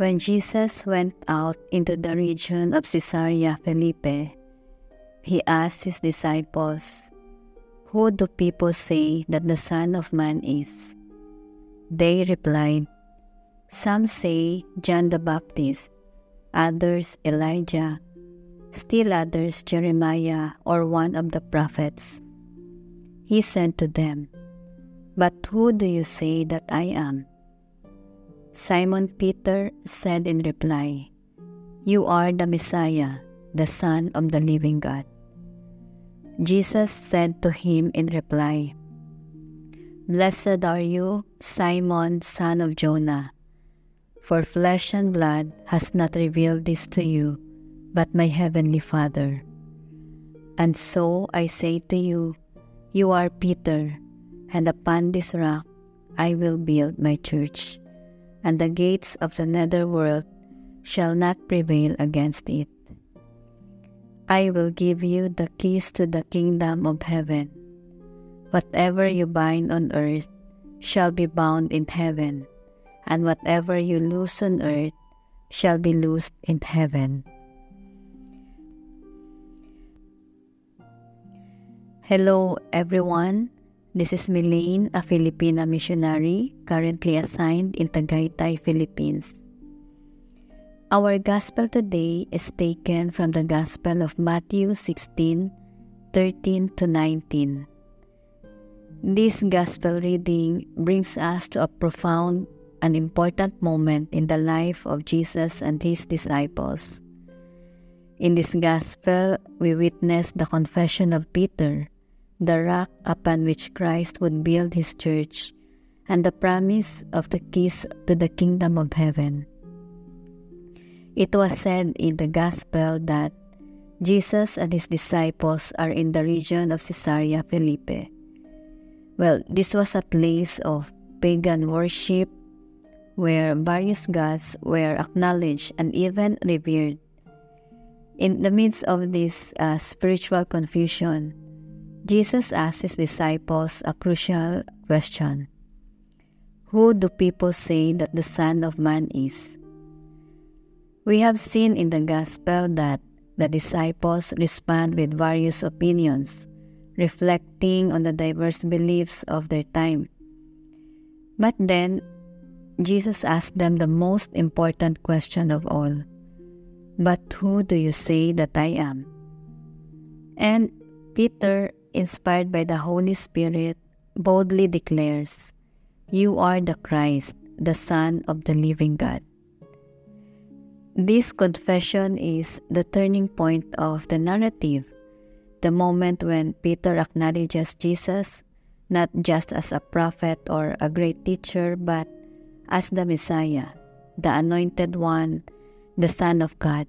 When Jesus went out into the region of Caesarea Philippi, he asked his disciples, Who do people say that the Son of Man is? They replied, Some say John the Baptist, others Elijah, still others Jeremiah or one of the prophets. He said to them, But who do you say that I am? Simon Peter said in reply, You are the Messiah, the Son of the living God. Jesus said to him in reply, Blessed are you, Simon, son of Jonah, for flesh and blood has not revealed this to you, but my heavenly Father. And so I say to you, You are Peter, and upon this rock I will build my church and the gates of the netherworld shall not prevail against it. I will give you the keys to the kingdom of heaven. Whatever you bind on earth shall be bound in heaven, and whatever you loose on earth shall be loosed in heaven. Hello, everyone. This is Milene, a Filipina missionary currently assigned in Tagaytay, Philippines. Our gospel today is taken from the Gospel of Matthew 16 13 to 19. This gospel reading brings us to a profound and important moment in the life of Jesus and his disciples. In this gospel, we witness the confession of Peter the rock upon which Christ would build his church, and the promise of the keys to the kingdom of heaven. It was said in the Gospel that Jesus and his disciples are in the region of Caesarea Philippi. Well, this was a place of pagan worship where various gods were acknowledged and even revered. In the midst of this uh, spiritual confusion, Jesus asked his disciples a crucial question Who do people say that the Son of Man is? We have seen in the Gospel that the disciples respond with various opinions, reflecting on the diverse beliefs of their time. But then, Jesus asked them the most important question of all But who do you say that I am? And Peter inspired by the Holy Spirit, boldly declares, You are the Christ, the Son of the living God. This confession is the turning point of the narrative, the moment when Peter acknowledges Jesus not just as a prophet or a great teacher, but as the Messiah, the Anointed One, the Son of God.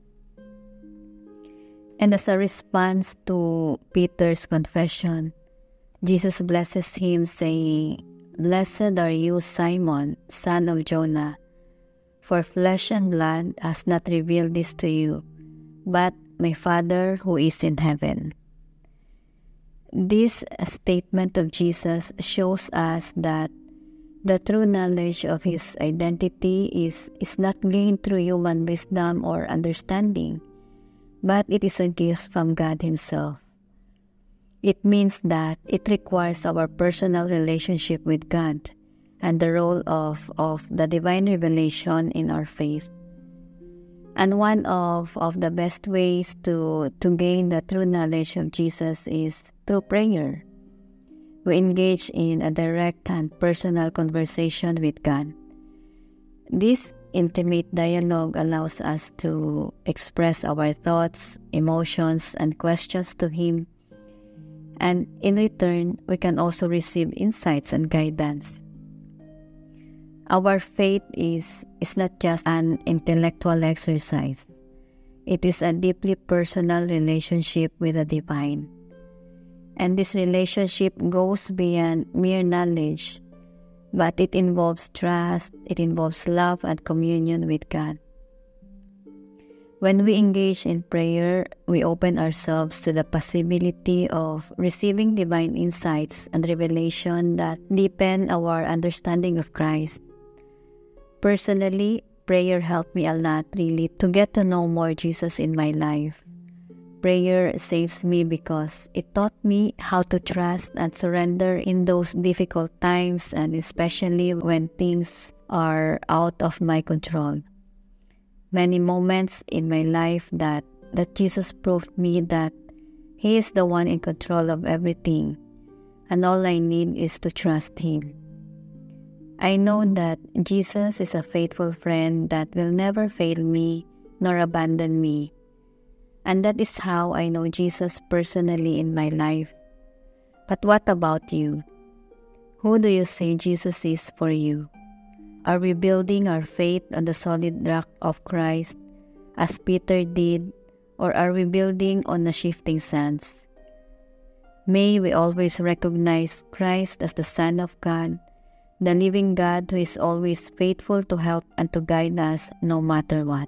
And as a response to Peter's confession, Jesus blesses him, saying, Blessed are you, Simon, son of Jonah, for flesh and blood has not revealed this to you, but my Father who is in heaven. This statement of Jesus shows us that the true knowledge of his identity is, is not gained through human wisdom or understanding but it is a gift from God Himself. It means that it requires our personal relationship with God and the role of, of the divine revelation in our faith. And one of, of the best ways to, to gain the true knowledge of Jesus is through prayer. We engage in a direct and personal conversation with God. This intimate dialogue allows us to express our thoughts, emotions, and questions to Him. And in return, we can also receive insights and guidance. Our faith is, is not just an intellectual exercise, it is a deeply personal relationship with the divine. And this relationship goes beyond mere knowledge but it involves trust, it involves love and communion with God. When we engage in prayer, we open ourselves to the possibility of receiving divine insights and revelation that deepen our understanding of Christ. Personally, prayer helped me a lot really to get to know more Jesus in my life. Prayer saves me because it taught me how to trust and surrender in those difficult times and especially when things are out of my control. Many moments in my life that that Jesus proved me that he is the one in control of everything and all I need is to trust him. I know that Jesus is a faithful friend that will never fail me nor abandon me. And that is how I know Jesus personally in my life. But what about you? Who do you say Jesus is for you? Are we building our faith on the solid rock of Christ as Peter did, or are we building on the shifting sands? May we always recognize Christ as the Son of God the living God who is always faithful to help and to guide us no matter what.